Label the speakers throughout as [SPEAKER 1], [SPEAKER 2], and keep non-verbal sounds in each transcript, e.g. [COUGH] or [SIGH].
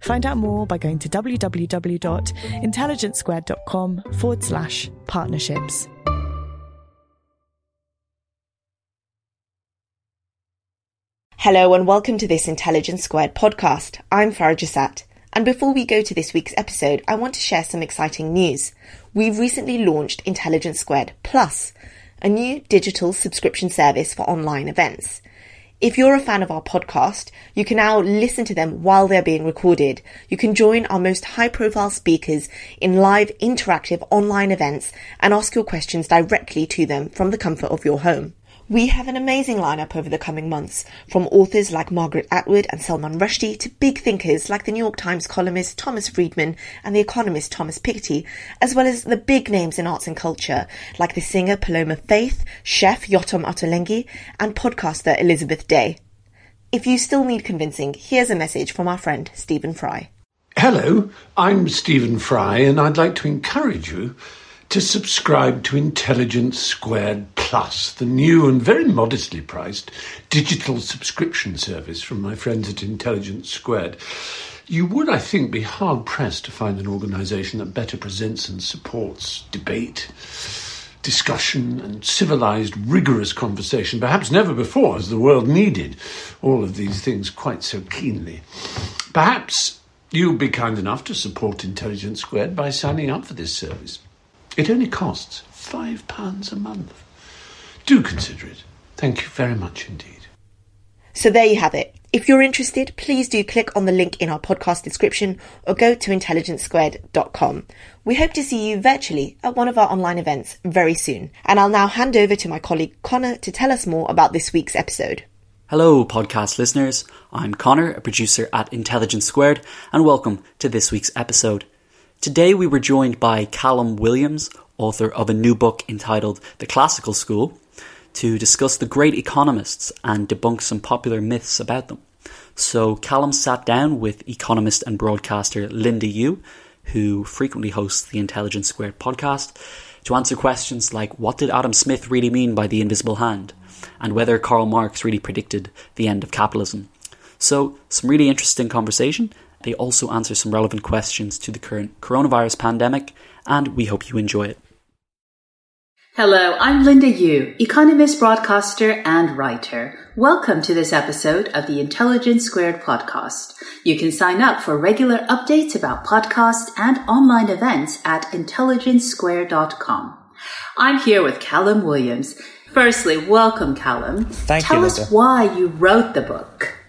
[SPEAKER 1] Find out more by going to www.intelligencesquared.com forward slash partnerships.
[SPEAKER 2] Hello and welcome to this Intelligence Squared podcast. I'm Farah. And before we go to this week's episode, I want to share some exciting news. We've recently launched Intelligence Squared Plus, a new digital subscription service for online events. If you're a fan of our podcast, you can now listen to them while they're being recorded. You can join our most high profile speakers in live interactive online events and ask your questions directly to them from the comfort of your home. We have an amazing lineup over the coming months, from authors like Margaret Atwood and Salman Rushdie to big thinkers like the New York Times columnist Thomas Friedman and the economist Thomas Piketty, as well as the big names in arts and culture like the singer Paloma Faith, chef Yotam Ottolenghi, and podcaster Elizabeth Day. If you still need convincing, here's a message from our friend Stephen Fry.
[SPEAKER 3] Hello, I'm Stephen Fry, and I'd like to encourage you to subscribe to Intelligence Squared Plus, the new and very modestly priced digital subscription service from my friends at Intelligence Squared. You would, I think, be hard pressed to find an organisation that better presents and supports debate, discussion, and civilised, rigorous conversation. Perhaps never before has the world needed all of these things quite so keenly. Perhaps you'll be kind enough to support Intelligence Squared by signing up for this service. It only costs £5 a month. Do consider it. Thank you very much indeed.
[SPEAKER 2] So there you have it. If you're interested, please do click on the link in our podcast description or go to intelligencesquared.com. We hope to see you virtually at one of our online events very soon. And I'll now hand over to my colleague Connor to tell us more about this week's episode.
[SPEAKER 4] Hello, podcast listeners. I'm Connor, a producer at Intelligence Squared, and welcome to this week's episode. Today we were joined by Callum Williams, author of a new book entitled The Classical School, to discuss the great economists and debunk some popular myths about them. So Callum sat down with economist and broadcaster Linda Yueh, who frequently hosts the Intelligence Squared podcast, to answer questions like what did Adam Smith really mean by the invisible hand, and whether Karl Marx really predicted the end of capitalism. So, some really interesting conversation, they also answer some relevant questions to the current coronavirus pandemic, and we hope you enjoy it.
[SPEAKER 5] Hello, I'm Linda Yueh, economist, broadcaster, and writer. Welcome to this episode of the Intelligence Squared podcast. You can sign up for regular updates about podcasts and online events at intelligencesquared.com. I'm here with Callum Williams. Firstly, welcome, Callum.
[SPEAKER 6] Thank
[SPEAKER 5] Tell
[SPEAKER 6] you,
[SPEAKER 5] us
[SPEAKER 6] Linda.
[SPEAKER 5] why you wrote the book.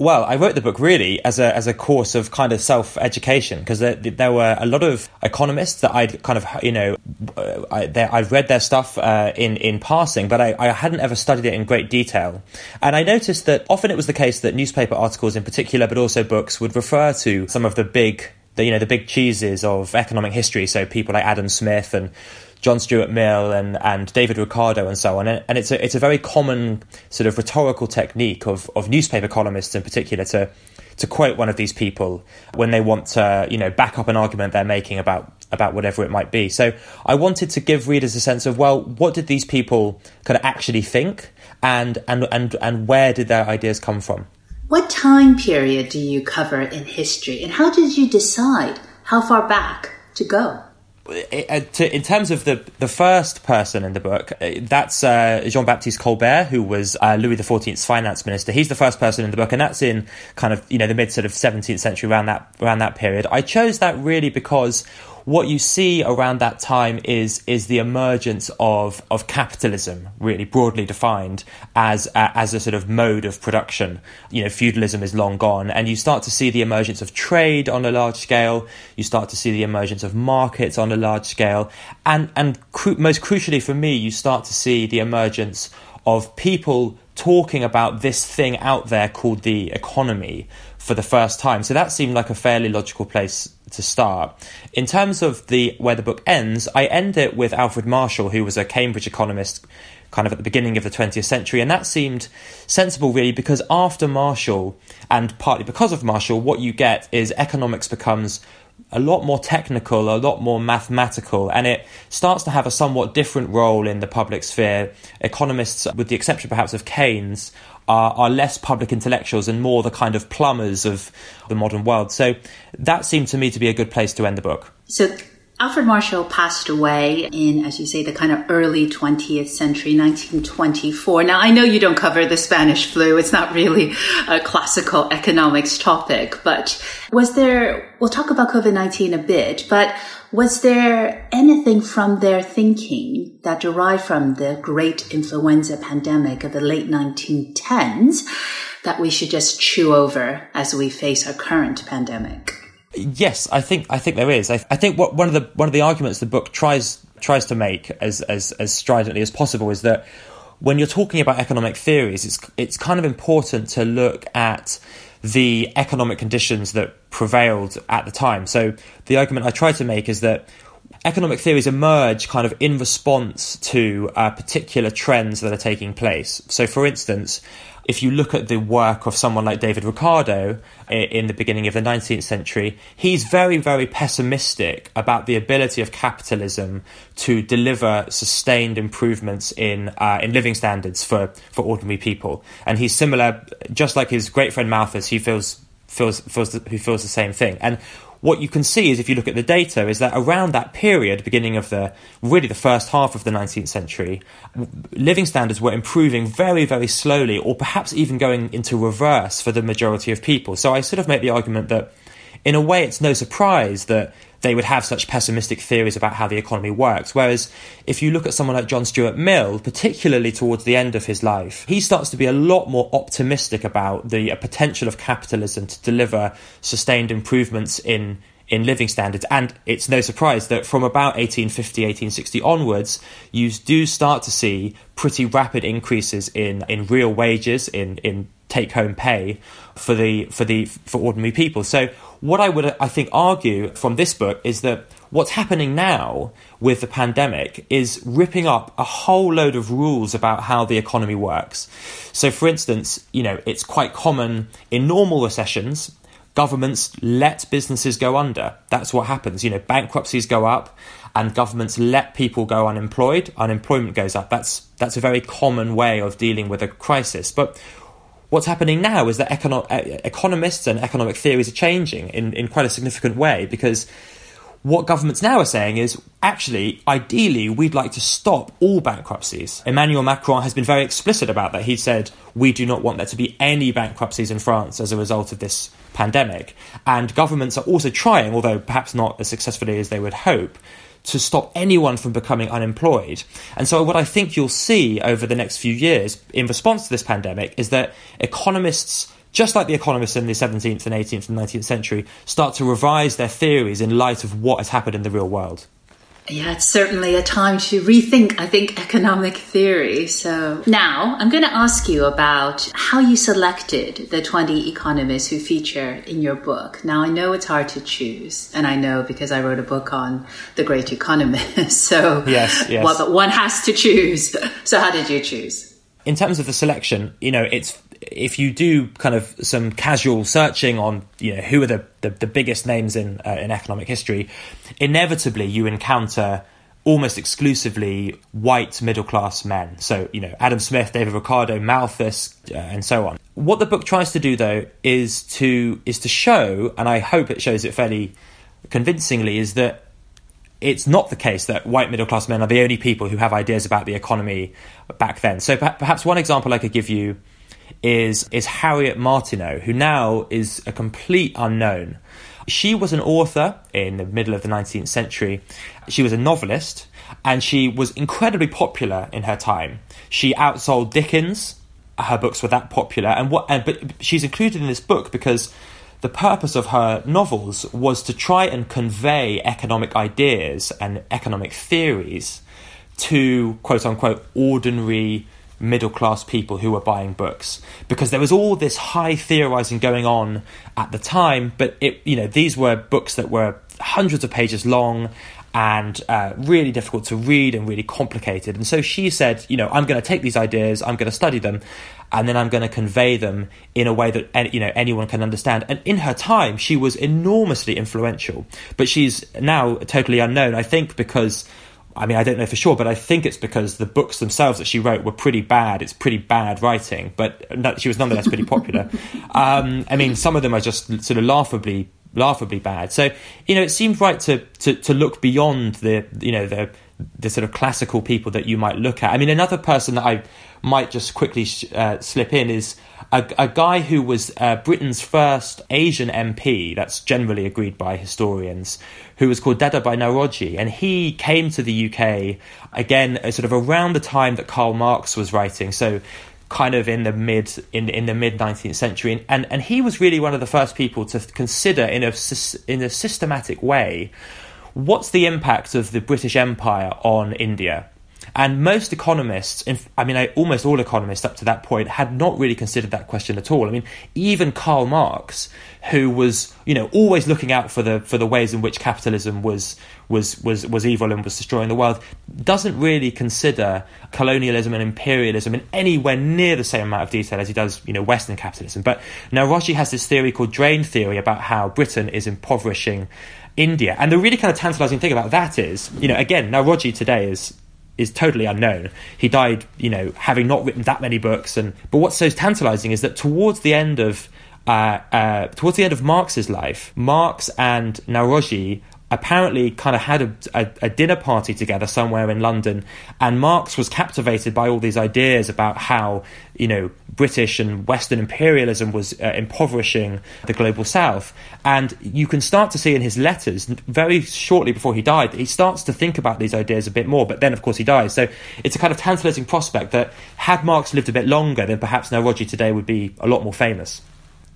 [SPEAKER 6] Well, I wrote the book really as a as a course of kind of self education because there, there were a lot of economists that I'd kind of you know uh, I, I'd read their stuff uh, in in passing, but I, I hadn't ever studied it in great detail. And I noticed that often it was the case that newspaper articles in particular, but also books, would refer to some of the big the you know the big cheeses of economic history. So people like Adam Smith and John Stuart Mill and, and David Ricardo and so on. And, and it's a it's a very common sort of rhetorical technique of, of newspaper columnists in particular to to quote one of these people when they want to, you know, back up an argument they're making about about whatever it might be. So I wanted to give readers a sense of well, what did these people kind of actually think, and and and and where did their ideas come from?
[SPEAKER 5] What time period do you cover in history, and how did you decide how far back to go?
[SPEAKER 6] In terms of the the first person in the book, uh, that's uh, Jean Baptiste Colbert, who was uh, Louis XIV's finance minister. He's the first person in the book, and that's in kind of you know the mid sort of 17th century around that around that period. I chose that really because what you see around that time is is the emergence of of capitalism, really broadly defined as as a sort of mode of production. You know, feudalism is long gone, and you start to see the emergence of trade on a large scale. You start to see the emergence of markets on a large scale, and and cru- most crucially for me, you start to see the emergence of people talking about this thing out there called the economy for the first time. So that seemed like a fairly logical place to start. In terms of the where the book ends, I end it with Alfred Marshall, who was a Cambridge economist kind of at the beginning of the 20th century. And that seemed sensible, really, because after Marshall, and partly because of Marshall, what you get is economics becomes a lot more technical, a lot more mathematical, and it starts to have a somewhat different role in the public sphere. Economists, with the exception perhaps of Keynes, are, are less public intellectuals and more the kind of plumbers of the modern world. So that seemed to me to be a good place to end the book.
[SPEAKER 5] So Alfred Marshall passed away in, as you say, the kind of early 20th century, 1924. Now, I know you don't cover the Spanish flu. It's not really a classical economics topic, but was there, we'll talk about COVID-19 a bit, but was there anything from their thinking that derived from the great influenza pandemic of the late 1910s that we should just chew over as we face our current pandemic?
[SPEAKER 6] Yes, I think I think there is. I, I think what one of the one of the arguments the book tries tries to make as as as stridently as possible is that when you're talking about economic theories, it's it's kind of important to look at the economic conditions that prevailed at the time. So the argument I try to make is that economic theories emerge kind of in response to uh, particular trends that are taking place. So, for instance, if you look at the work of someone like David Ricardo in the beginning of the 19th century, he's very, very pessimistic about the ability of capitalism to deliver sustained improvements in uh, in living standards for, for ordinary people. And he's similar, just like his great friend Malthus, he feels feels feels who feels the same thing. And what you can see is if you look at the data is that around that period beginning of the really the first half of the 19th century living standards were improving very very slowly or perhaps even going into reverse for the majority of people. So i sort of make the argument that in a way it's no surprise that they would have such pessimistic theories about how the economy works. Whereas if you look at someone like John Stuart Mill, particularly towards the end of his life, he starts to be a lot more optimistic about the uh, potential of capitalism to deliver sustained improvements in in living standards. And it's no surprise that from about 1850, 1860 onwards, you do start to see pretty rapid increases in, in real wages, in, in take home pay for the for the for ordinary people. So what I would, uh, I think, argue from this book is that what's happening now with the pandemic is ripping up a whole load of rules about how the economy works. So, for instance, you know, it's quite common in normal recessions, governments let businesses go under. That's what happens. You know, bankruptcies go up and governments let people go unemployed, unemployment goes up. That's that's a very common way of dealing with a crisis. But what's happening now is that econo- uh, economists and economic theories are changing in, in quite a significant way because what governments now are saying is actually, ideally, we'd like to stop all bankruptcies. Emmanuel Macron has been very explicit about that. He said, we do not want there to be any bankruptcies in France as a result of this pandemic. And governments are also trying, although perhaps not as successfully as they would hope, to stop anyone from becoming unemployed. And so, what I think you'll see over the next few years in response to this pandemic is that economists just like the economists in the 17th and 18th and 19th century, start to revise their theories in light of what has happened in the real world.
[SPEAKER 5] Yeah, it's certainly a time to rethink, I think, economic theory. So now I'm going to ask you about how you selected the 20 economists who feature in your book. Now, I know it's hard to choose, and I know because I wrote a book on the great economists. [LAUGHS] So,
[SPEAKER 6] yes, yes.
[SPEAKER 5] Well, but one has to choose. [LAUGHS] So, how did you choose?
[SPEAKER 6] in terms of the selection, you know, it's if you do kind of some casual searching on you know who are the the, the biggest names in uh, in economic history, inevitably you encounter almost exclusively white middle class men. So, you know, Adam Smith, David Ricardo, Malthus, uh, and so on. What the book tries to do, though, is to is to show, and I hope it shows it fairly convincingly, is that it's not the case that white middle class men are the only people who have ideas about the economy back then. So, perhaps one example I could give you is is Harriet Martineau, who now is a complete unknown. She was an author in the middle of the 19th century. She was a novelist and she was incredibly popular in her time. She outsold Dickens. Her books were that popular, and what? And, but she's included in this book because the purpose of her novels was to try and convey economic ideas and economic theories to quote unquote ordinary middle class people who were buying books. Because there was all this high theorizing going on at the time but it you know these were books that were hundreds of pages long and uh, really difficult to read and really complicated. And so she said you know i'm going to take these ideas i'm going to study them and then i'm going to convey them in a way that you know anyone can understand. And in her time she was enormously influential. But she's now totally unknown i think because I mean, I don't know for sure, but I think it's because the books themselves that she wrote were pretty bad. It's pretty bad writing, but she was nonetheless pretty popular. [LAUGHS] um, I mean, some of them are just sort of laughably, laughably bad. So, you know, it seemed right to, to, to look beyond the, you know, the, the sort of classical people that you might look at. I mean, another person that I might just quickly uh, slip in is a, a guy who was uh, Britain's first Asian MP, that's generally agreed by historians, who was called Dadabhai Naoroji. And he came to the UK, again, uh, sort of around the time that Karl Marx was writing. So kind of in the mid in in the mid 19th century and and he was really one of the first people to consider in a in a systematic way what's the impact of the British Empire on India and most economists, I mean, almost all economists up to that point, had not really considered that question at all. I mean, even Karl Marx, who was, you know, always looking out for the for the ways in which capitalism was was was was evil and was destroying the world, doesn't really consider colonialism and imperialism in anywhere near the same amount of detail as he does, you know, Western capitalism. But now, Naoroji has this theory called drain theory about how Britain is impoverishing India. And the really kind of tantalizing thing about that is, you know, again, now Naoroji today is is totally unknown. He died, you know, having not written that many books. And but what's so tantalizing is that towards the end of uh, uh, towards the end of Marx's life, Marx and Naoroji apparently kind of had a, a, a, dinner party together somewhere in London, and Marx was captivated by all these ideas about how you know British and Western imperialism was uh, impoverishing the global South, and you can start to see in his letters very shortly before he died, that he starts to think about these ideas a bit more. But then, of course, he dies. So it's a kind of tantalising prospect that had Marx lived a bit longer, then perhaps Naoroji today would be a lot more famous.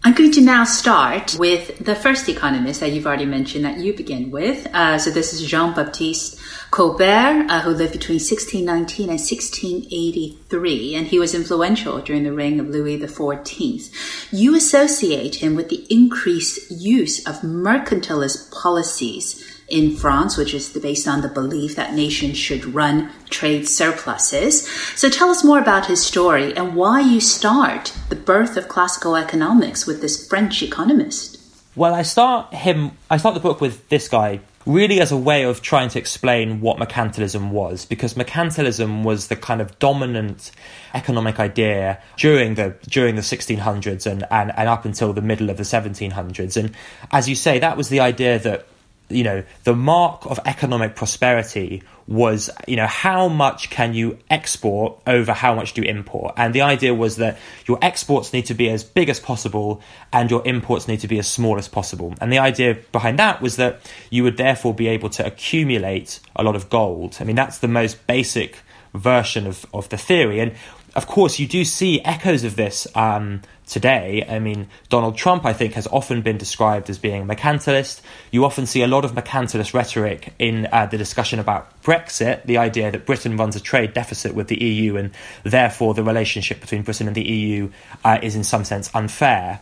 [SPEAKER 5] I'm going to now start with the first economist that you've already mentioned that you begin with. Uh, so this is Jean Baptiste Colbert, uh, who lived between 1619 and 1683, and he was influential during the reign of Louis XIV. You associate him with the increased use of mercantilist policies in France, which is based on the belief that nations should run trade surpluses. So tell us more about his story and why you start the birth of classical economics with this French economist.
[SPEAKER 6] Well, I start him. I start the book with this guy really as a way of trying to explain what mercantilism was, because mercantilism was the kind of dominant economic idea during the during the 1600s and, and, and up until the middle of the 1700s. And as you say, that was the idea that you know, the mark of economic prosperity was, you know, how much can you export over how much do you import? And the idea was that your exports need to be as big as possible and your imports need to be as small as possible. And the idea behind that was that you would therefore be able to accumulate a lot of gold. I mean, that's the most basic version of, of the theory. And of course, you do see echoes of this um, today. I mean, Donald Trump, I think, has often been described as being mercantilist. You often see a lot of mercantilist rhetoric in uh, the discussion about Brexit, the idea that Britain runs a trade deficit with the EU and therefore the relationship between Britain and the EU uh, is in some sense unfair.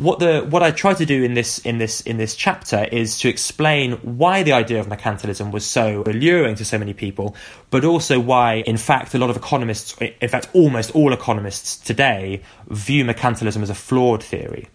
[SPEAKER 6] What the what I try to do in this in this in this chapter is to explain why the idea of mercantilism was so alluring to so many people, but also why, in fact, a lot of economists, in fact, almost all economists today, view mercantilism as a flawed theory.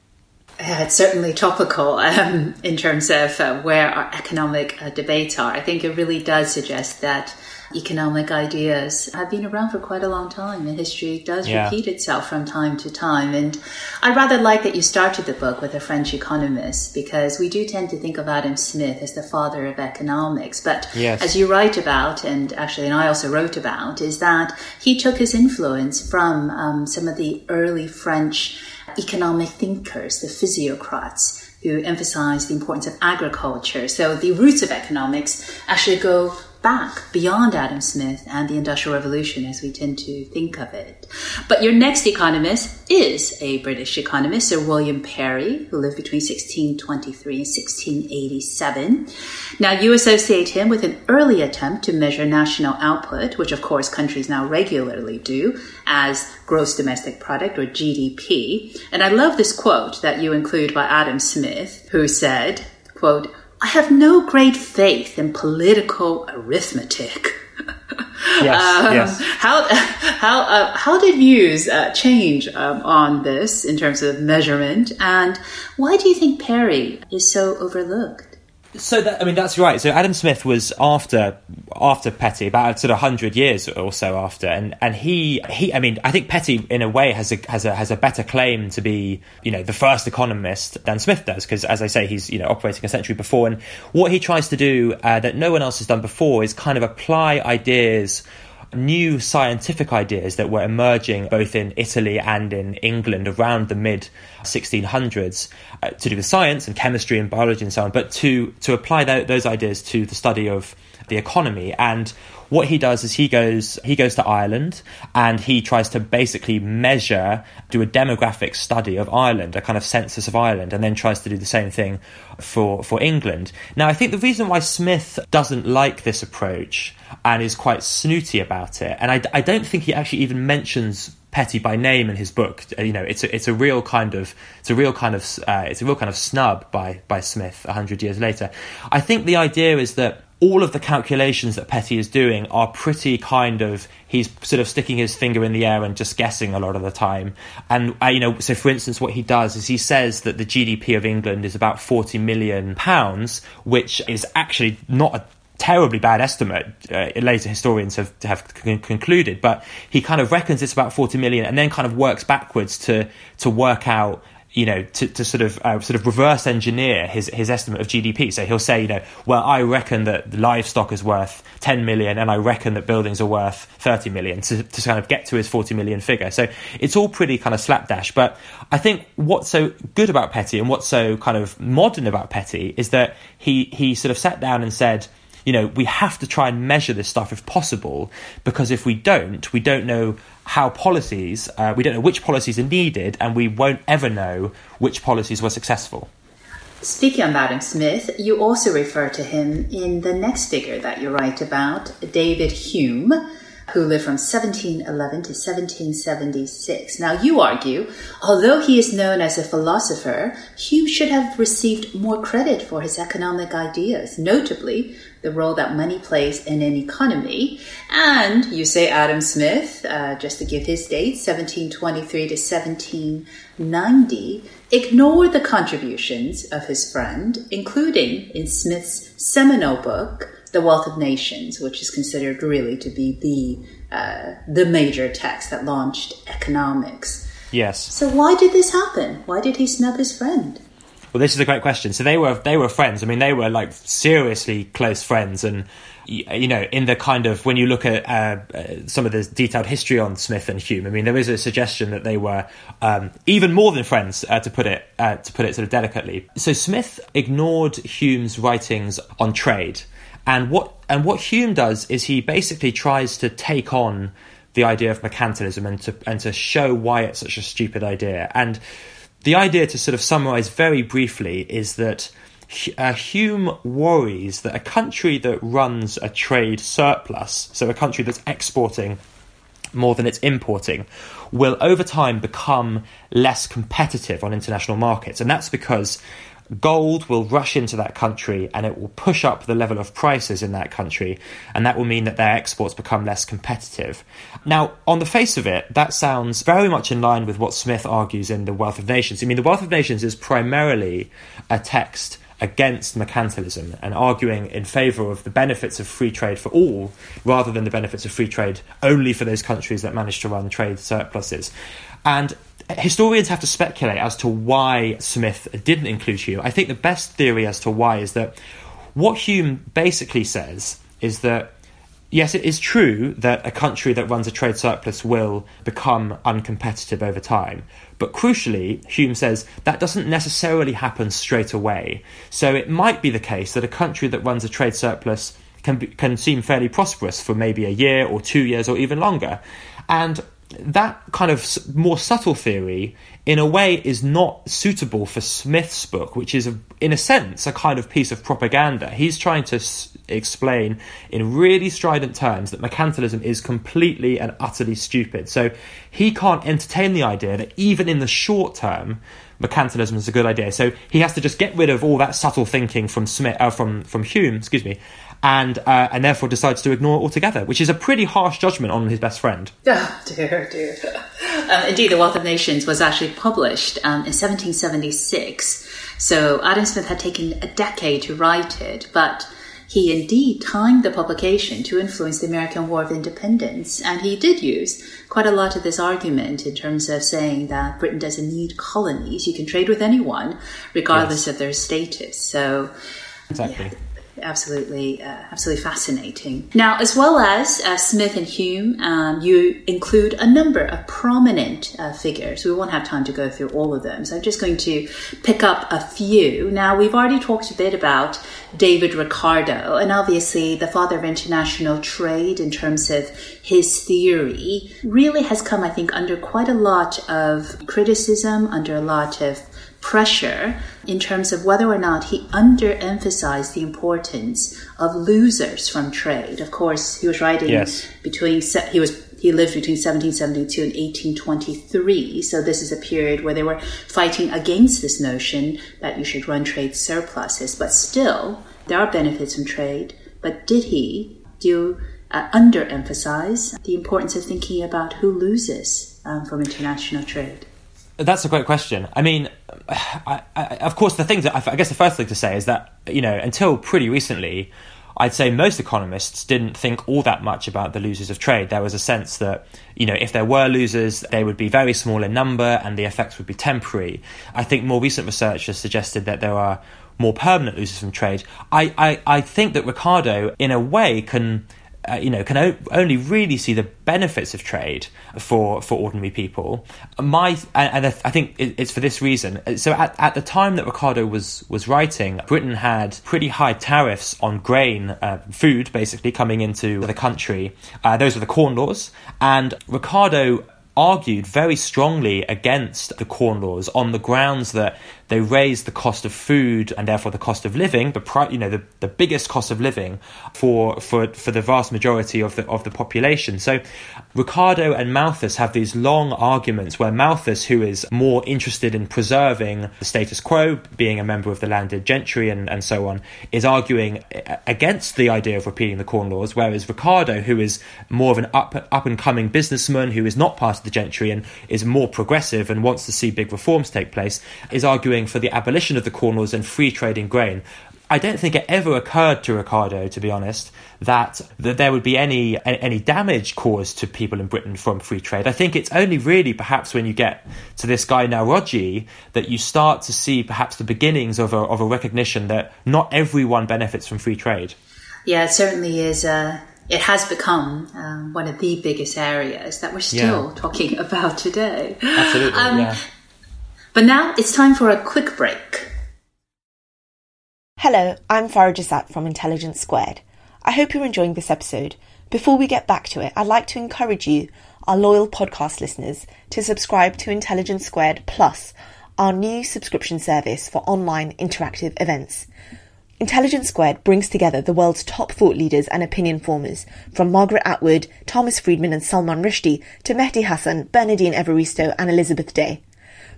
[SPEAKER 5] Uh, it's certainly topical [LAUGHS] um, in terms of uh, where our economic uh, debates are. I think it really does suggest that economic ideas have been around for quite a long time and history does yeah. repeat itself from time to time. And I rather like that you started the book with a French economist because we do tend to think of Adam Smith as the father of economics. But yes. as you write about, and actually, and I also wrote about, is that he took his influence from um, some of the early French economic thinkers, the physiocrats, who emphasized the importance of agriculture. So the roots of economics actually go back beyond Adam Smith and the Industrial Revolution as we tend to think of it. But your next economist is a British economist, Sir William Petty, who lived between 1623 and 1687. Now, you associate him with an early attempt to measure national output, which of course countries now regularly do, as gross domestic product or GDP. And I love this quote that you include by Adam Smith, who said, quote, I have no great faith in political arithmetic. [LAUGHS]
[SPEAKER 6] yes, um, yes.
[SPEAKER 5] How how uh, how did views uh, change um, on this in terms of measurement, and why do you think Petty is so overlooked?
[SPEAKER 6] So that, I mean that's right. So Adam Smith was after after Petty about sort of hundred years or so after, and and he he I mean I think Petty in a way has a has a has a better claim to be you know the first economist than Smith does. Because as I say he's you know operating a century before, and what he tries to do uh, that no one else has done before is kind of apply ideas new scientific ideas that were emerging both in Italy and in England around the mid 1600s uh, to do with science and chemistry and biology and so on, but to, to apply that, those ideas to the study of the economy. And what he does is he goes he goes to Ireland and he tries to basically measure, do a demographic study of Ireland, a kind of census of Ireland, and then tries to do the same thing for for England. Now, I think the reason why Smith doesn't like this approach and is quite snooty about it, and I, I don't think he actually even mentions Petty by name in his book. Uh, you know, it's a it's a real kind of it's a real kind of uh, it's a real kind of snub by by Smith hundred years later. I think the idea is that all of the calculations that Petty is doing are pretty kind of he's sort of sticking his finger in the air and just guessing a lot of the time. And uh, you know, so for instance, what he does is he says that the GDP of England is about forty million pounds, which is actually not a terribly bad estimate. Uh, later historians have have con- concluded, but he kind of reckons it's about forty million, and then kind of works backwards to to work out you know, to, to sort of uh, sort of reverse engineer his his estimate of GDP. So he'll say, you know, well, I reckon that livestock is worth 10 million, and I reckon that buildings are worth 30 million to, to kind of get to his 40 million figure. So it's all pretty kind of slapdash. But I think what's so good about Petty and what's so kind of modern about Petty is that he he sort of sat down and said you know, we have to try and measure this stuff if possible, because if we don't, we don't know how policies, uh, we don't know which policies are needed, and we won't ever know which policies were successful.
[SPEAKER 5] Speaking of Adam Smith, you also refer to him in the next figure that you write about, David Hume, who lived from 1711 to 1776. Now, you argue, although he is known as a philosopher, Hume should have received more credit for his economic ideas, notably the role that money plays in an economy. And you say Adam Smith, uh, just to give his date, 1723 to 1790, ignored the contributions of his friend, including in Smith's seminal book, The Wealth of Nations, which is considered really to be the uh, the major text that launched economics.
[SPEAKER 6] Yes.
[SPEAKER 5] So why did this happen? Why did he snub his friend?
[SPEAKER 6] Well, this is a great question. So they were they were friends. I mean, they were like seriously close friends, and you know, in the kind of when you look at uh, uh, some of the detailed history on Smith and Hume, I mean, there is a suggestion that they were um, even more than friends, uh, to put it uh, to put it sort of delicately. So Smith ignored Hume's writings on trade, and what and what Hume does is he basically tries to take on the idea of mercantilism and to and to show why it's such a stupid idea and the idea, to sort of summarize very briefly, is that uh, Hume worries that a country that runs a trade surplus, so a country that's exporting more than it's importing, will over time become less competitive on international markets. And that's because gold will rush into that country and it will push up the level of prices in that country, and that will mean that their exports become less competitive. Now, on the face of it, that sounds very much in line with what Smith argues in The Wealth of Nations. I mean, The Wealth of Nations is primarily a text against mercantilism and arguing in favour of the benefits of free trade for all rather than the benefits of free trade only for those countries that manage to run trade surpluses. And historians have to speculate as to why Smith didn't include Hume. I think the best theory as to why is that what Hume basically says is that yes, it is true that a country that runs a trade surplus will become uncompetitive over time. But crucially, Hume says that doesn't necessarily happen straight away. So it might be the case that a country that runs a trade surplus can, be, can seem fairly prosperous for maybe a year or two years or even longer. And that kind of more subtle theory, in a way, is not suitable for Smith's book, which is, a, in a sense, a kind of piece of propaganda. He's trying to explain in really strident terms that mercantilism is completely and utterly stupid. So he can't entertain the idea that even in the short term, mercantilism is a good idea. So he has to just get rid of all that subtle thinking from Smith, uh, from from Hume, excuse me, and uh, and therefore decides to ignore it altogether, which is a pretty harsh judgment on his best friend. [LAUGHS]
[SPEAKER 5] Oh dear, dear. Um, indeed, The Wealth of Nations was actually published um, in 1776, so Adam Smith had taken a decade to write it, but he indeed timed the publication to influence the American War of Independence, and he did use quite a lot of this argument in terms of saying that Britain doesn't need colonies; you can trade with anyone, regardless yes. of their status. So.
[SPEAKER 6] Exactly.
[SPEAKER 5] Yeah absolutely, uh, absolutely fascinating. Now, as well as uh, Smith and Hume, um, you include a number of prominent uh, figures. We won't have time to go through all of them, so I'm just going to pick up a few. Now, we've already talked a bit about David Ricardo, and obviously the father of international trade in terms of his theory really has come, I think, under quite a lot of criticism, under a lot of pressure in terms of whether or not he underemphasized the importance of losers from trade. Of course, he was writing
[SPEAKER 6] yes.
[SPEAKER 5] between he was he lived between 1772 and 1823. So this is a period where they were fighting against this notion that you should run trade surpluses. But still, there are benefits from trade. But did he do uh, underemphasize the importance of thinking about who loses um, from international trade?
[SPEAKER 6] That's a great question. I mean, [SIGHS] I, I, of course, the thing that I, I guess the first thing to say is that you know until pretty recently, I'd say most economists didn't think all that much about the losers of trade. There was a sense that, you know, if there were losers, they would be very small in number and the effects would be temporary. I think more recent research has suggested that there are more permanent losers from trade. I, I, I think that Ricardo, in a way, can uh, you know, can o- only really see the benefits of trade for, for ordinary people. My and, I think it's for this reason. So at, at the time that Ricardo was was writing, Britain had pretty high tariffs on grain, uh, food basically coming into the country. Uh, those were the Corn Laws, and Ricardo argued very strongly against the Corn Laws on the grounds that they raised the cost of food and therefore the cost of living, the you know the, the biggest cost of living for for for the vast majority of the of the population. So Ricardo and Malthus have these long arguments where Malthus, who is more interested in preserving the status quo, being a member of the landed gentry and, and so on, is arguing against the idea of repealing the Corn Laws, whereas Ricardo, who is more of an up up and coming businessman who is not part of the gentry and is more progressive and wants to see big reforms take place, is arguing arguing for the abolition of the Corn Laws and free trade in grain. I don't think it ever occurred to Ricardo, to be honest, that, that there would be any any damage caused to people in Britain from free trade. I think it's only really perhaps when you get to this guy Naoroji that you start to see perhaps the beginnings of a, of a recognition that not everyone benefits from free trade.
[SPEAKER 5] Yeah, it certainly is. Uh, it has become um, one of the biggest areas that we're still yeah. talking [LAUGHS] about today.
[SPEAKER 6] Absolutely, um, yeah.
[SPEAKER 5] But now it's time for a quick break.
[SPEAKER 2] Hello, I'm Farah Jasat from Intelligence Squared. I hope you're enjoying this episode. Before we get back to it, I'd like to encourage you, our loyal podcast listeners, to subscribe to Intelligence Squared Plus, our new subscription service for online interactive events. Intelligence Squared brings together the world's top thought leaders and opinion formers, from Margaret Atwood, Thomas Friedman and Salman Rushdie to Mehdi Hasan, Bernardine Evaristo and Elizabeth Day.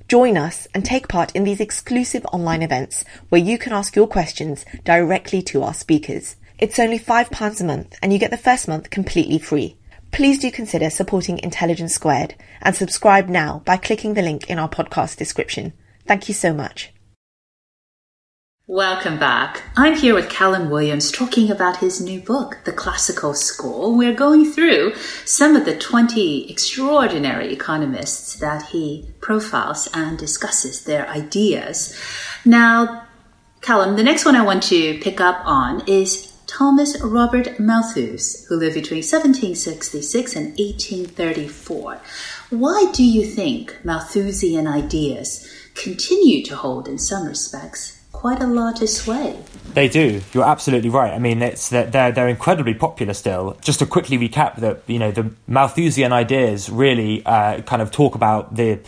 [SPEAKER 2] Join us and take part in these exclusive online events where you can ask your questions directly to our speakers. It's only £5 a month and you get the first month completely free. Please do consider supporting Intelligence Squared and subscribe now by clicking the link in our podcast description. Thank you so much.
[SPEAKER 5] Welcome back. I'm here with Callum Williams talking about his new book, The Classical School. We're going through some of the 20 extraordinary economists that he profiles and discusses their ideas. Now, Callum, the next one I want to pick up on is Thomas Robert Malthus, who lived between 1766 and 1834. Why do you think Malthusian ideas continue to hold, in some respects, quite a lot of sway.
[SPEAKER 6] They do. You're absolutely right. I mean, it's they're they're incredibly popular still. Just to quickly recap, that you know the Malthusian ideas really uh, kind of talk about the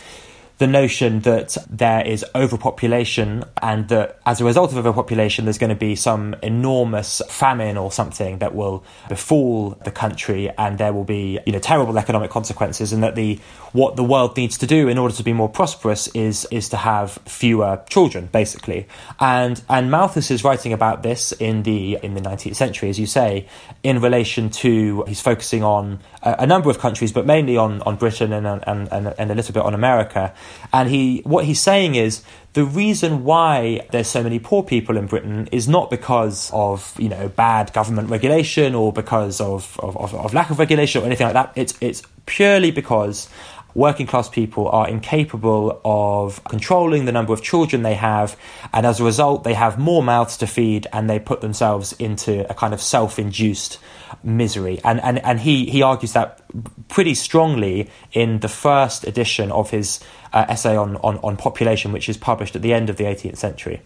[SPEAKER 6] the notion that there is overpopulation and that as a result of overpopulation, there's going to be some enormous famine or something that will befall the country and there will be, you know, terrible economic consequences and that the what the world needs to do in order to be more prosperous is is to have fewer children, basically. And and Malthus is writing about this in the in the 19th century, as you say, in relation to he's focusing on a, a number of countries, but mainly on on Britain and, and and and a little bit on America. And he what he's saying is the reason why there's so many poor people in Britain is not because of you know bad government regulation or because of, of, of, of lack of regulation or anything like that. It's it's purely because working class people are incapable of controlling the number of children they have, and as a result, they have more mouths to feed and they put themselves into a kind of self induced misery. And, and, and he, he argues that pretty strongly in the first edition of his uh, essay on, on, on population, which is published at the end of the 18th century.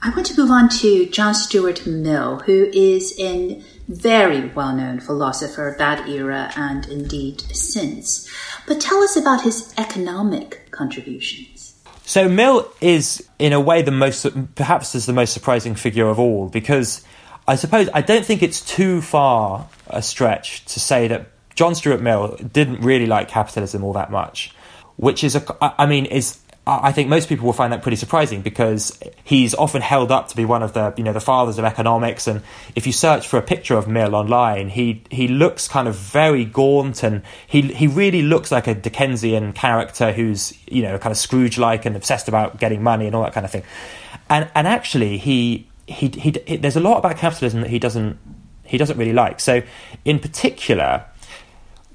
[SPEAKER 5] I want to move on to John Stuart Mill, who is a very well known philosopher of that era and indeed since. But tell us about his economic contributions.
[SPEAKER 6] So Mill is, in a way, the most perhaps is the most surprising figure of all because I suppose I don't think it's too far a stretch to say that John Stuart Mill didn't really like capitalism all that much, which is a I mean is I think most people will find that pretty surprising because he's often held up to be one of the you know the fathers of economics. And if you search for a picture of Mill online, he he looks kind of very gaunt and he he really looks like a Dickensian character who's you know kind of Scrooge like and obsessed about getting money and all that kind of thing. And and actually he he, he, he there's a lot about capitalism that he doesn't he doesn't really like. So in particular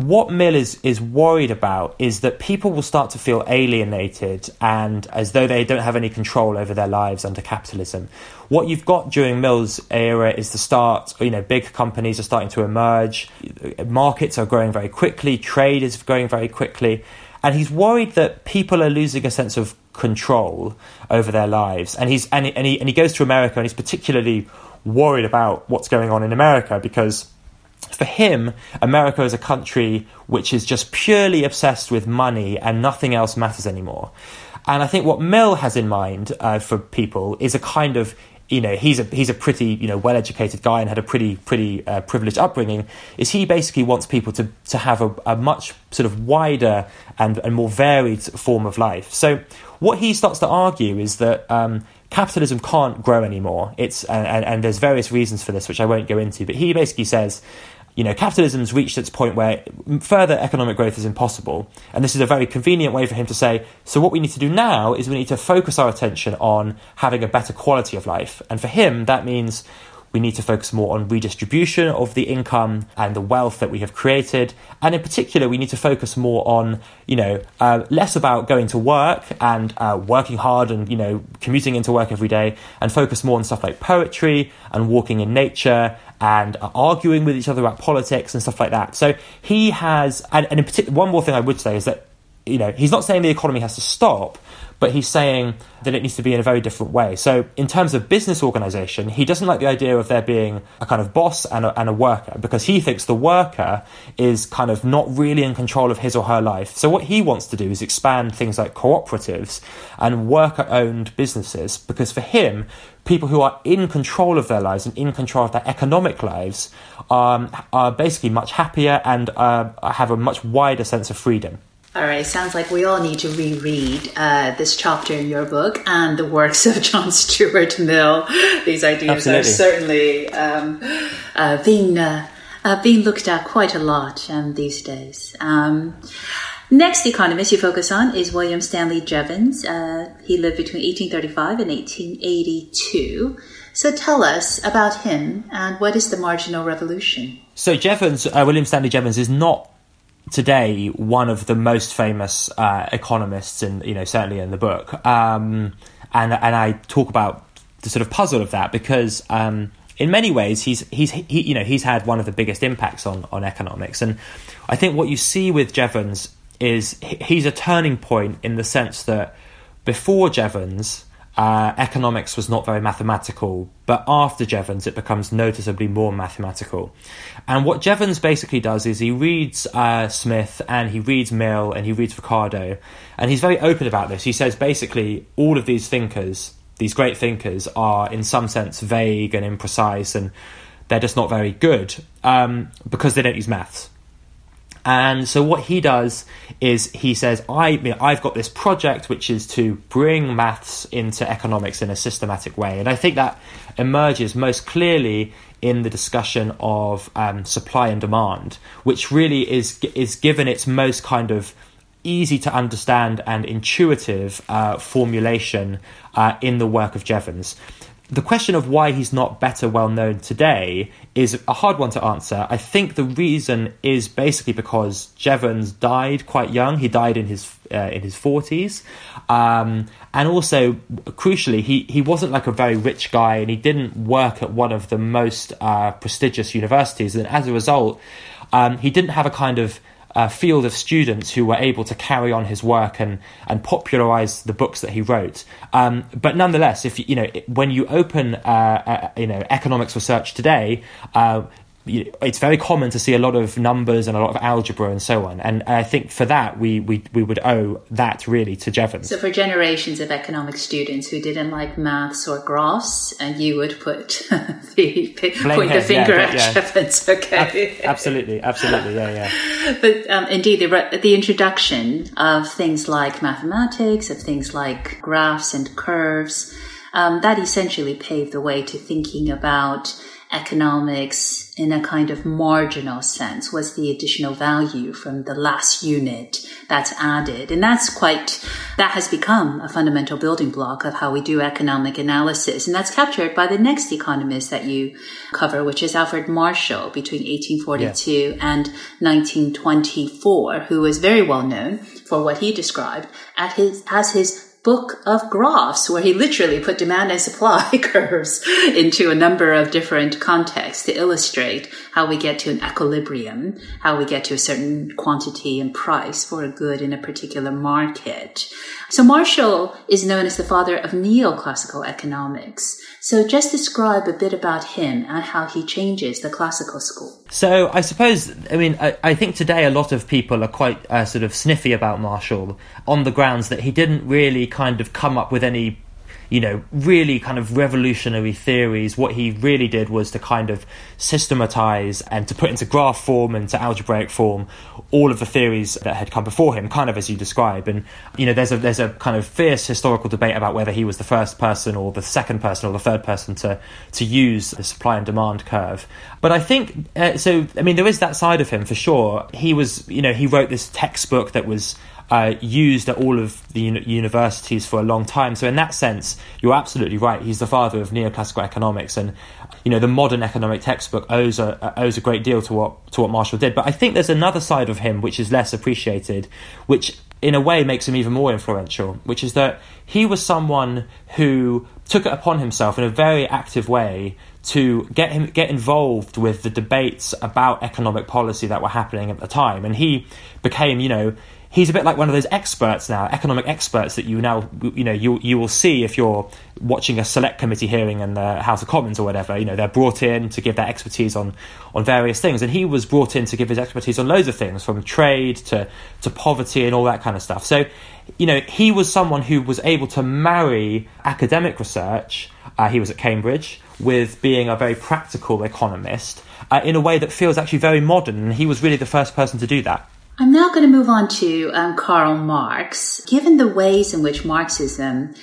[SPEAKER 6] what Mill is, is worried about is that people will start to feel alienated and as though they don't have any control over their lives under capitalism. What you've got during Mill's era is the start, you know, big companies are starting to emerge, markets are growing very quickly, trade is growing very quickly, and he's worried that people are losing a sense of control over their lives. And he's and and he, and he goes to America and he's particularly worried about what's going on in America because for him, America is a country which is just purely obsessed with money and nothing else matters anymore. And I think what Mill has in mind uh, for people is a kind of you know he's a he's a pretty you know well educated guy and had a pretty pretty uh, privileged upbringing is he basically wants people to to have a, a much sort of wider and, and more varied form of life so what he starts to argue is that um, capitalism can't grow anymore it's and, and, and there's various reasons for this which I won't go into but he basically says you know, capitalism's reached its point where further economic growth is impossible. And this is a very convenient way for him to say, so what we need to do now is we need to focus our attention on having a better quality of life. And for him, that means we need to focus more on redistribution of the income and the wealth that we have created. And in particular, we need to focus more on, you know, uh, less about going to work and uh, working hard and, you know, commuting into work every day and focus more on stuff like poetry and walking in nature and uh, arguing with each other about politics and stuff like that. So he has, and, and in particular, one more thing I would say is that you know, he's not saying the economy has to stop, but he's saying that it needs to be in a very different way. So, in terms of business organization, he doesn't like the idea of there being a kind of boss and a, and a worker because he thinks the worker is kind of not really in control of his or her life. So, what he wants to do is expand things like cooperatives and worker owned businesses because for him, people who are in control of their lives and in control of their economic lives um, are basically much happier and uh, have a much wider sense of freedom.
[SPEAKER 5] All right, sounds like we all need to reread uh, this chapter in your book and the works of [LAUGHS] John Stuart Mill. These ideas Absolutely. are certainly um, uh, being uh, uh, being looked at quite a lot um, these days. Um, next economist you focus on is William Stanley Jevons. Uh, he lived between 1835 and 1882. So tell us about him and what is the marginal revolution?
[SPEAKER 6] So Jevons, uh, William Stanley Jevons, is not today one of the most famous uh, economists, and you know certainly in the book. Um, and and I talk about the sort of puzzle of that because um, in many ways he's he's he, you know he's had one of the biggest impacts on on economics, and I think what you see with Jevons is he's a turning point in the sense that before Jevons uh, economics was not very mathematical, but after Jevons, it becomes noticeably more mathematical. And what Jevons basically does is he reads uh, Smith and he reads Mill and he reads Ricardo, and he's very open about this. He says basically all of these thinkers, these great thinkers, are in some sense vague and imprecise, and they're just not very good um, because they don't use maths. And so what he does is he says, I, I've got this project which is to bring maths into economics in a systematic way. And I think that emerges most clearly in the discussion of um, supply and demand, which really is is given its most kind of easy to understand and intuitive uh, formulation uh, in the work of Jevons the question of why he's not better well known today is a hard one to answer. I think the reason is basically because Jevons died quite young. He died in his uh, in his forties, um, and also crucially, he he wasn't like a very rich guy, and he didn't work at one of the most uh, prestigious universities, and as a result, um, he didn't have a kind of uh, field of students who were able to carry on his work and and popularize the books that he wrote. Um, but nonetheless, if you know when you open uh, uh, you know economics research today, uh, it's very common to see a lot of numbers and a lot of algebra and so on. And I think for that, we, we, we would owe that really to Jevons.
[SPEAKER 5] So, for generations of economic students who didn't like maths or graphs, and you would put [LAUGHS] the point the finger yeah, at yeah. Jevons. [LAUGHS] Okay,
[SPEAKER 6] Ab- absolutely, absolutely, yeah,
[SPEAKER 5] yeah. [LAUGHS] But um, indeed, the, the introduction of things like mathematics, of things like graphs and curves, um, that essentially paved the way to thinking about economics in a kind of marginal sense? What's the additional value from the last unit that's added? And that's quite, that has become a fundamental building block of how we do economic analysis. And that's captured by the next economist that you cover, which is Alfred Marshall between 1842 yeah. and 1924, who was very well known for what he described at his, as his book of graphs where he literally put demand and supply [LAUGHS] curves into a number of different contexts to illustrate how we get to an equilibrium, how we get to a certain quantity and price for a good in a particular market. So Marshall is known as the father of neoclassical economics. So just describe a bit about him and how he changes the classical school.
[SPEAKER 6] So I suppose, I mean, I, I think today a lot of people are quite uh, sort of sniffy about Marshall on the grounds that he didn't really kind of come up with any you know, really kind of revolutionary theories. What he really did was to kind of systematize and to put into graph form and to algebraic form all of the theories that had come before him, kind of as you describe. And you know, there's a there's a kind of fierce historical debate about whether he was the first person or the second person or the third person to to use the supply and demand curve. But I think uh, so. I mean, there is that side of him for sure. He was, you know, he wrote this textbook that was uh, used at all of the uni- universities for a long time. So in that sense, you're absolutely right. He's the father of neoclassical economics, and you know the modern economic textbook owes a owes a great deal to what to what Marshall did. But I think there's another side of him which is less appreciated, which in a way makes him even more influential, which is that he was someone who took it upon himself in a very active way to get him get involved with the debates about economic policy that were happening at the time and he became you know he's a bit like one of those experts now, economic experts that you now you know you you will see if you're watching a select committee hearing in the House of Commons or whatever. You know they're brought in to give their expertise on on various things, and he was brought in to give his expertise on loads of things, from trade to to poverty and all that kind of stuff. So you know he was someone who was able to marry academic research uh, he was at Cambridge, with being a very practical economist uh, in a way that feels actually very modern. And he was really the first person to do that.
[SPEAKER 5] I'm now going to move on to um, Karl Marx. Given the ways in which Marxism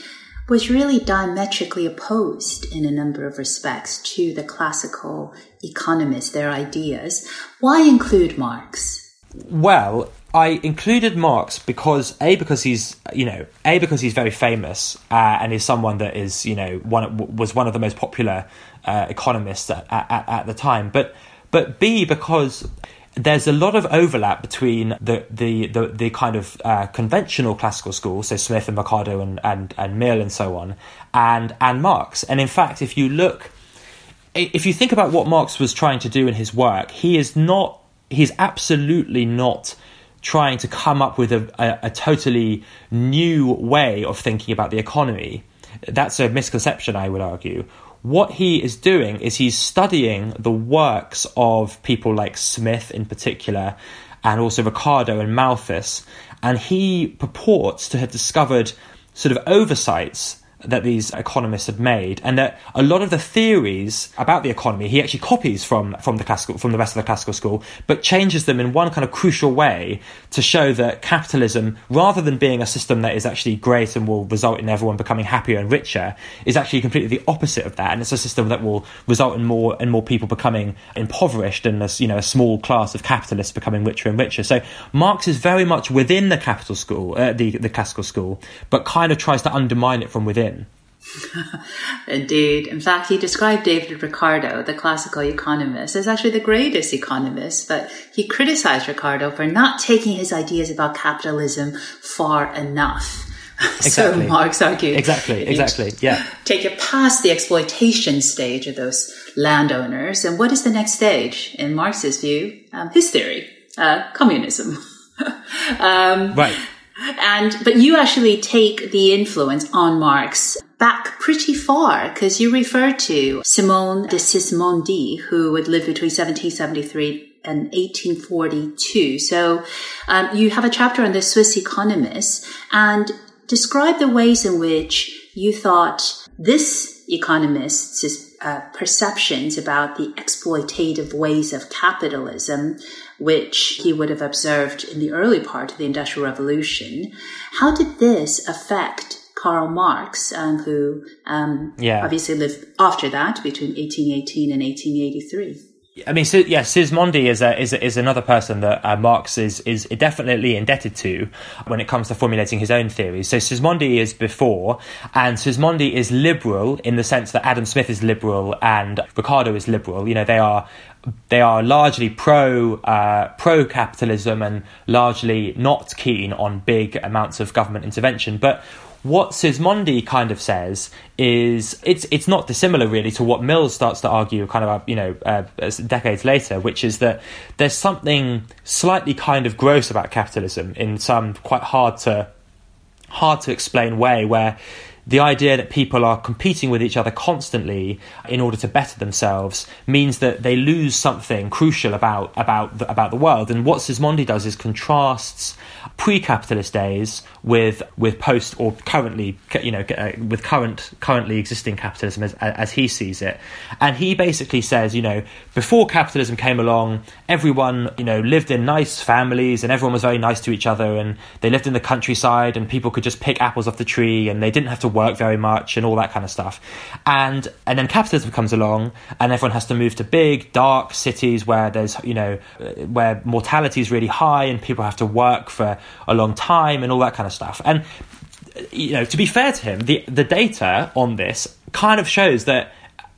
[SPEAKER 5] was really diametrically opposed in a number of respects to the classical economists, their ideas, why include Marx?
[SPEAKER 6] Well, I included Marx because a because he's you know a because he's very famous uh, and is someone that is you know one was one of the most popular uh, economists at, at, at the time, but but b because there's a lot of overlap between the the the, the kind of uh, conventional classical school, so Smith and Ricardo and, and and Mill and so on, and and Marx. And in fact, if you look, if you think about what Marx was trying to do in his work, he is not. He's absolutely not trying to come up with a, a, a totally new way of thinking about the economy. That's a misconception, I would argue what he is doing is he's studying the works of people like Smith in particular, and also Ricardo and Malthus, and he purports to have discovered sort of oversights that these economists had made, and that a lot of the theories about the economy he actually copies from from the classical from the rest of the classical school, but changes them in one kind of crucial way to show that capitalism, rather than being a system that is actually great and will result in everyone becoming happier and richer, is actually completely the opposite of that, and it's a system that will result in more and more people becoming impoverished, and a, you know a small class of capitalists becoming richer and richer. So Marx is very much within the capital school, uh, the the classical school, but kind of tries to undermine it from within. [LAUGHS]
[SPEAKER 5] Indeed. In fact, he described David Ricardo, the classical economist, as actually the greatest economist, but he criticized Ricardo for not taking his ideas about capitalism far enough. [LAUGHS]
[SPEAKER 6] Exactly.
[SPEAKER 5] so Marx argued.
[SPEAKER 6] Exactly, exactly, yeah.
[SPEAKER 5] Take it past the exploitation stage of those landowners. And what is the next stage? In Marx's view, um, his theory, uh, communism. [LAUGHS]
[SPEAKER 6] um, right.
[SPEAKER 5] And, but you actually take the influence on Marx back pretty far because you refer to Simonde de Sismondi, who would live between 1773 and 1842. So um, you have a chapter on the Swiss economists and describe the ways in which you thought this economist's uh, perceptions about the exploitative ways of capitalism, which he would have observed in the early part of the Industrial Revolution, how did this affect Karl Marx, um, who um, yeah. obviously lived after that between 1818 and 1883.
[SPEAKER 6] I mean, yeah, Sismondi is a, is a, is another person that uh, Marx is is definitely indebted to when it comes to formulating his own theories. So Sismondi is before, and Sismondi is liberal in the sense that Adam Smith is liberal and Ricardo is liberal. You know, they are they are largely pro uh, pro capitalism and largely not keen on big amounts of government intervention, but what Sismondi kind of says is it's it's not dissimilar really to what Mills starts to argue kind of you know uh, decades later, which is that there's something slightly kind of gross about capitalism in some quite hard to hard to explain way where the idea that people are competing with each other constantly in order to better themselves means that they lose something crucial about about the, about the world. And what Sismondi does is contrasts pre-capitalist days with with post or currently you know uh, with current currently existing capitalism as, as he sees it and he basically says you know before capitalism came along everyone you know lived in nice families and everyone was very nice to each other and they lived in the countryside and people could just pick apples off the tree and they didn't have to work very much and all that kind of stuff and and then capitalism comes along and everyone has to move to big dark cities where there's you know where mortality is really high and people have to work for a long time and all that kind of stuff. And you know, to be fair to him, the the data on this kind of shows that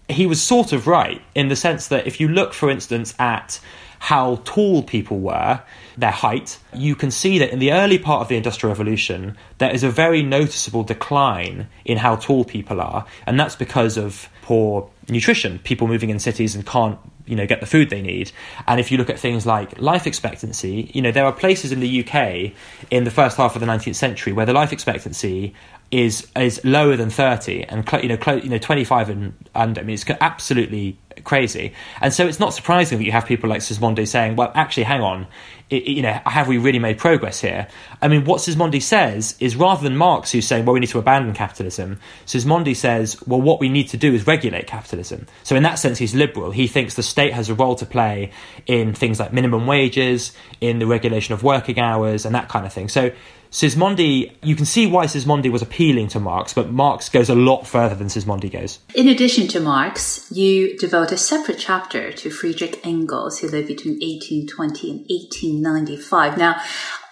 [SPEAKER 6] he was sort of right in the sense that if you look, for instance, at how tall people were, their height, you can see that in the early part of the Industrial Revolution, there is a very noticeable decline in how tall people are, and that's because of poor nutrition. People moving in cities and can't you know get the food they need and if you look at things like life expectancy you know there are places in the UK in the first half of the 19th century where the life expectancy is is lower than 30 and you know you know 25 and under I mean it's absolutely crazy. And so it's not surprising that you have people like Sismondi saying, well, actually, hang on, it, you know, have we really made progress here? I mean, what Sismondi says is rather than Marx who's saying, well, we need to abandon capitalism, Sismondi says, well, what we need to do is regulate capitalism. So in that sense, he's liberal. He thinks the state has a role to play in things like minimum wages, in the regulation of working hours, and that kind of thing. So Sismondi, you can see why Sismondi was appealing to Marx, but Marx goes a lot further than Sismondi goes.
[SPEAKER 5] In addition to Marx, you devote a separate chapter to Friedrich Engels, who lived between 1820 and 1895. Now,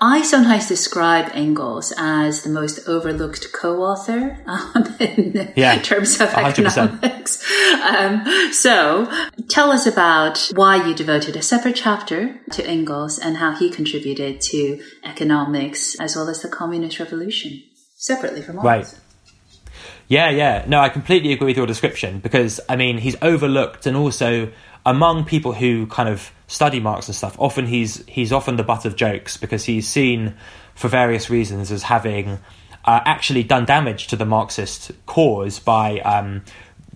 [SPEAKER 5] I sometimes describe Engels as the most overlooked co-author um, [LAUGHS] in
[SPEAKER 6] yeah, [LAUGHS]
[SPEAKER 5] terms of 100%. economics. Um, so, tell us about why you devoted a separate chapter to Engels and how he contributed to economics as well as the communist revolution, separately from Marx.
[SPEAKER 6] Right. Yeah, yeah. No, I completely agree with your description because I mean he's overlooked and also among people who kind of study Marx and stuff, often he's he's often the butt of jokes because he's seen for various reasons as having uh, actually done damage to the Marxist cause by um,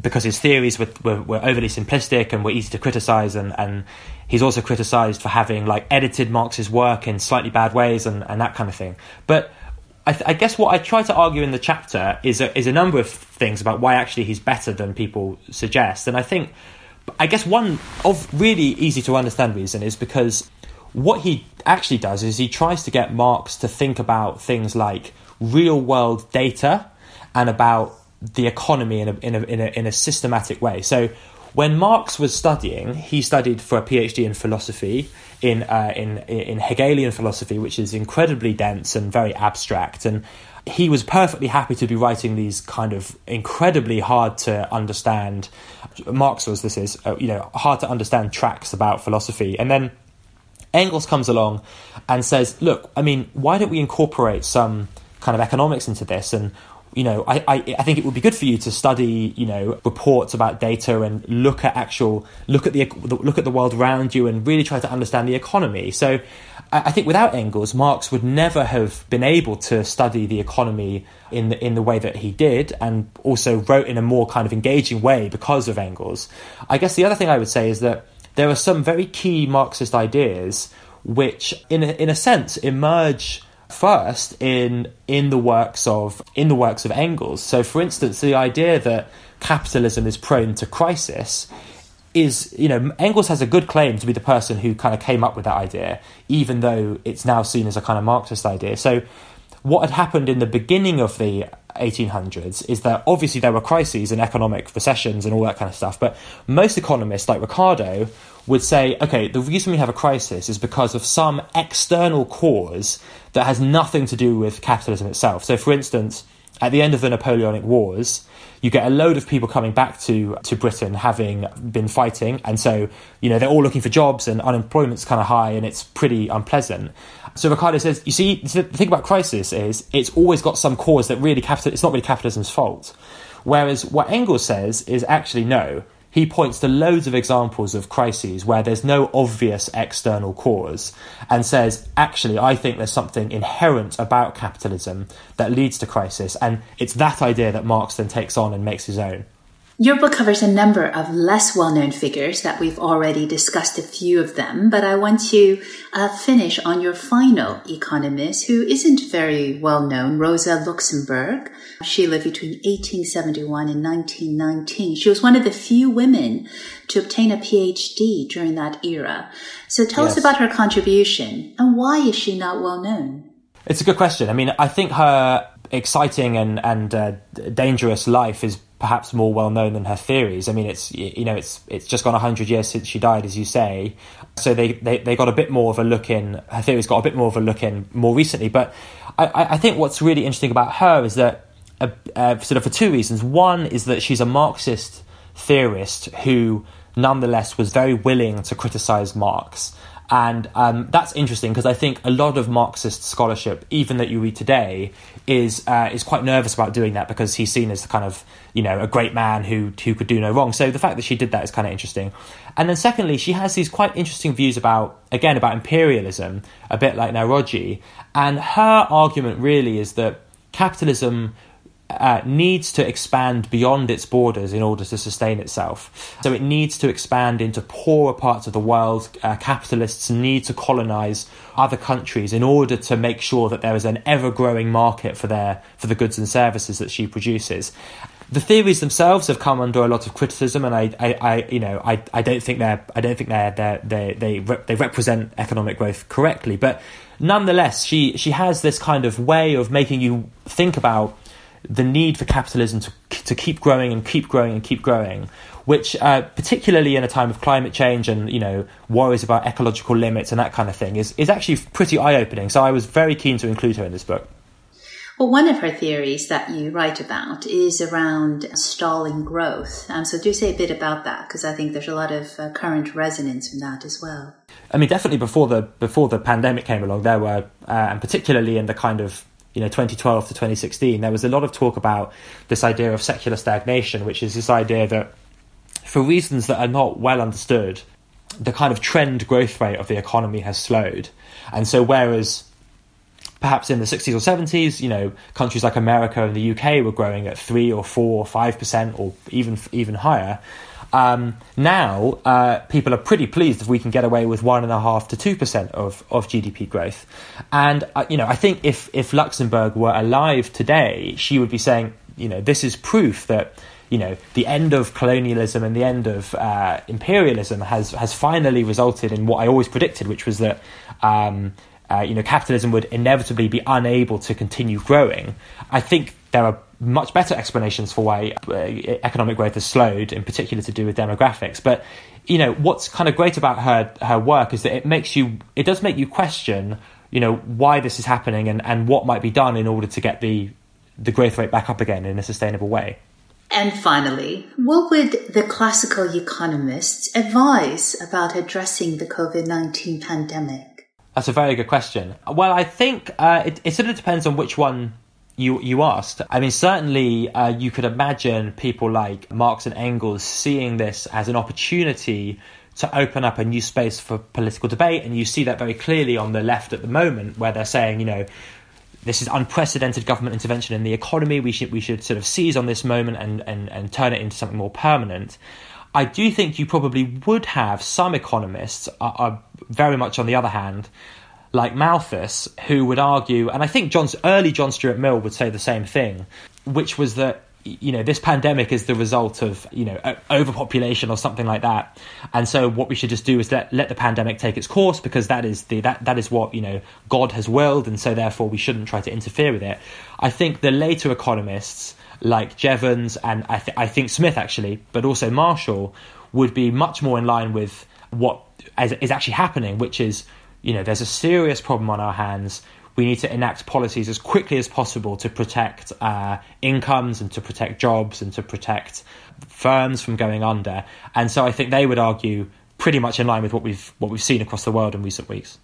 [SPEAKER 6] because his theories were, were, were, overly simplistic and were easy to criticize and, and he's also criticized for having like edited Marx's work in slightly bad ways and, and that kind of thing. But I, th- I, guess what I try to argue in the chapter is a, is a number of things about why actually he's better than people suggest. And I think I guess one of really easy to understand reason is because what he actually does is he tries to get Marx to think about things like real world data and about the economy in a, in a, in a, in a systematic way. So when Marx was studying, he studied for a PhD in philosophy, in, uh, in, in Hegelian philosophy, which is incredibly dense and very abstract. And he was perfectly happy to be writing these kind of incredibly hard to understand Marx was this is uh, you know hard to understand tracks about philosophy and then Engels comes along and says look I mean why don't we incorporate some kind of economics into this and you know, I, I, I, think it would be good for you to study, you know, reports about data and look at actual, look at the, look at the world around you and really try to understand the economy. So I think without Engels, Marx would never have been able to study the economy in the, in the way that he did, and also wrote in a more kind of engaging way because of Engels. I guess the other thing I would say is that there are some very key Marxist ideas which, in a, in a sense, emerge first in in the works of in the works of Engels. So, for instance, the idea that capitalism is prone to crisis is, you know, Engels has a good claim to be the person who kind of came up with that idea, even though it's now seen as a kind of Marxist idea. So, what had happened in the beginning of the 1800s is that obviously there were crises and economic recessions and all that kind of stuff, but most economists, like Ricardo, would say, okay, the reason we have a crisis is because of some external cause that has nothing to do with capitalism itself. So, for instance, at the end of the Napoleonic Wars, you get a load of people coming back to, to Britain having been fighting. And so, you know, they're all looking for jobs and unemployment's kind of high and it's pretty unpleasant. So Ricardo says, you see, the thing about crisis is it's always got some cause that really capital, it's not really capitalism's fault. Whereas what Engels says is actually no, he points to loads of examples of crises where there's no obvious external cause and says, actually, I think there's something inherent about capitalism that leads to crisis. And it's that idea that Marx then takes on and makes his own.
[SPEAKER 5] Your book covers a number of less well known figures that we've already discussed a few of them, but I want to uh, finish on your final economist who isn't very well known, Rosa Luxemburg. She lived between 1871 and 1919. She was one of the few women to obtain a PhD during that era. So tell yes. us about her contribution and why is she not well known?
[SPEAKER 6] It's a good question. I mean, I think her exciting and and uh, dangerous life is perhaps more well known than her theories. I mean, it's you know it's it's just gone hundred years since she died, as you say. So they, they they got a bit more of a look in. Her theories got a bit more of a look in more recently. But I, I think what's really interesting about her is that uh, uh, sort of for two reasons. One is that she's a Marxist theorist who nonetheless was very willing to criticize Marx and um, that's interesting because I think a lot of Marxist scholarship, even that you read today, is uh, is quite nervous about doing that because he's seen as the kind of you know a great man who who could do no wrong. So the fact that she did that is kind of interesting. And then secondly, she has these quite interesting views about again about imperialism, a bit like Naoroji. And her argument really is that capitalism uh, needs to expand beyond its borders in order to sustain itself. So it needs to expand into poorer parts of the world. Uh, capitalists need to colonize other countries in order to make sure that there is an ever growing market for their for the goods and services that she produces. The theories themselves have come under a lot of criticism, and I, I, I you know, I, I don't think they're, I don't think they're, they're they, they, they represent economic growth correctly. But nonetheless, she, she has this kind of way of making you think about the need for capitalism to, to keep growing and keep growing and keep growing, which, uh, particularly in a time of climate change and you know worries about ecological limits and that kind of thing, is is actually pretty eye opening. So I was very keen to include her in this book.
[SPEAKER 5] Well, one of her theories that you write about is around stalling growth. Um, so do say a bit about that because I think there's a lot of uh, current resonance in that as well.
[SPEAKER 6] I mean, definitely before the before the pandemic came along, there were, uh, and particularly in the kind of you know 2012 to 2016 there was a lot of talk about this idea of secular stagnation which is this idea that for reasons that are not well understood the kind of trend growth rate of the economy has slowed. And so whereas perhaps in the 60s or 70s you know countries like america and the uk were growing at 3 or 4 or 5% or even even higher um, now, uh, people are pretty pleased if we can get away with one and a half to two percent of, of GDP growth. And uh, you know, I think if if Luxemburg were alive today, she would be saying, you know, this is proof that you know the end of colonialism and the end of uh, imperialism has has finally resulted in what I always predicted, which was that. Um, uh, you know, capitalism would inevitably be unable to continue growing. I think there are much better explanations for why uh, economic growth has slowed, in particular to do with demographics. But you know what's kind of great about her her work is that it makes you it does make you question you know why this is happening and, and what might be done in order to get the the growth rate back up again in a sustainable way.
[SPEAKER 5] And finally, what would the classical economists advise about addressing the COVID 19 pandemic?
[SPEAKER 6] That's a very good question. Well, I think uh, it, it sort of depends on which one you you asked. I mean, certainly uh, you could imagine people like Marx and Engels seeing this as an opportunity to open up a new space for political debate, and you see that very clearly on the left at the moment, where they're saying, you know. This is unprecedented government intervention in the economy. We should we should sort of seize on this moment and, and, and turn it into something more permanent. I do think you probably would have some economists are, are very much on the other hand like Malthus, who would argue, and I think John's early John Stuart Mill would say the same thing, which was that you know this pandemic is the result of you know overpopulation or something like that. And so what we should just do is let let the pandemic take its course because that is the that that is what you know god has willed and so therefore we shouldn't try to interfere with it. I think the later economists like jevons and i, th- I think smith actually but also marshall would be much more in line with what is actually happening which is you know, there's a serious problem on our hands. We need to enact policies as quickly as possible to protect uh, incomes and to protect jobs and to protect firms from going under. And so I think they would argue pretty much in line with what we've what we've seen across the world in recent weeks.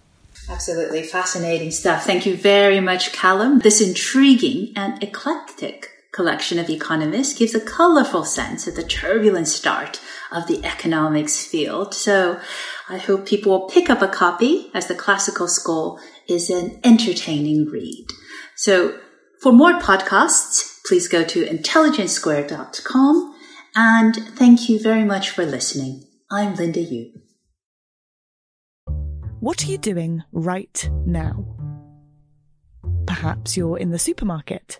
[SPEAKER 5] Absolutely fascinating stuff. Thank you very much, Callum. This intriguing and eclectic collection of economists gives a colorful sense of the turbulent start of the economics field. So I hope people will pick up a copy as the classical school is an entertaining read. So for more podcasts, please go to intelligencesquared.com and thank you very much for listening. I'm Linda Yueh.
[SPEAKER 1] What are you doing right now? Perhaps you're in the supermarket.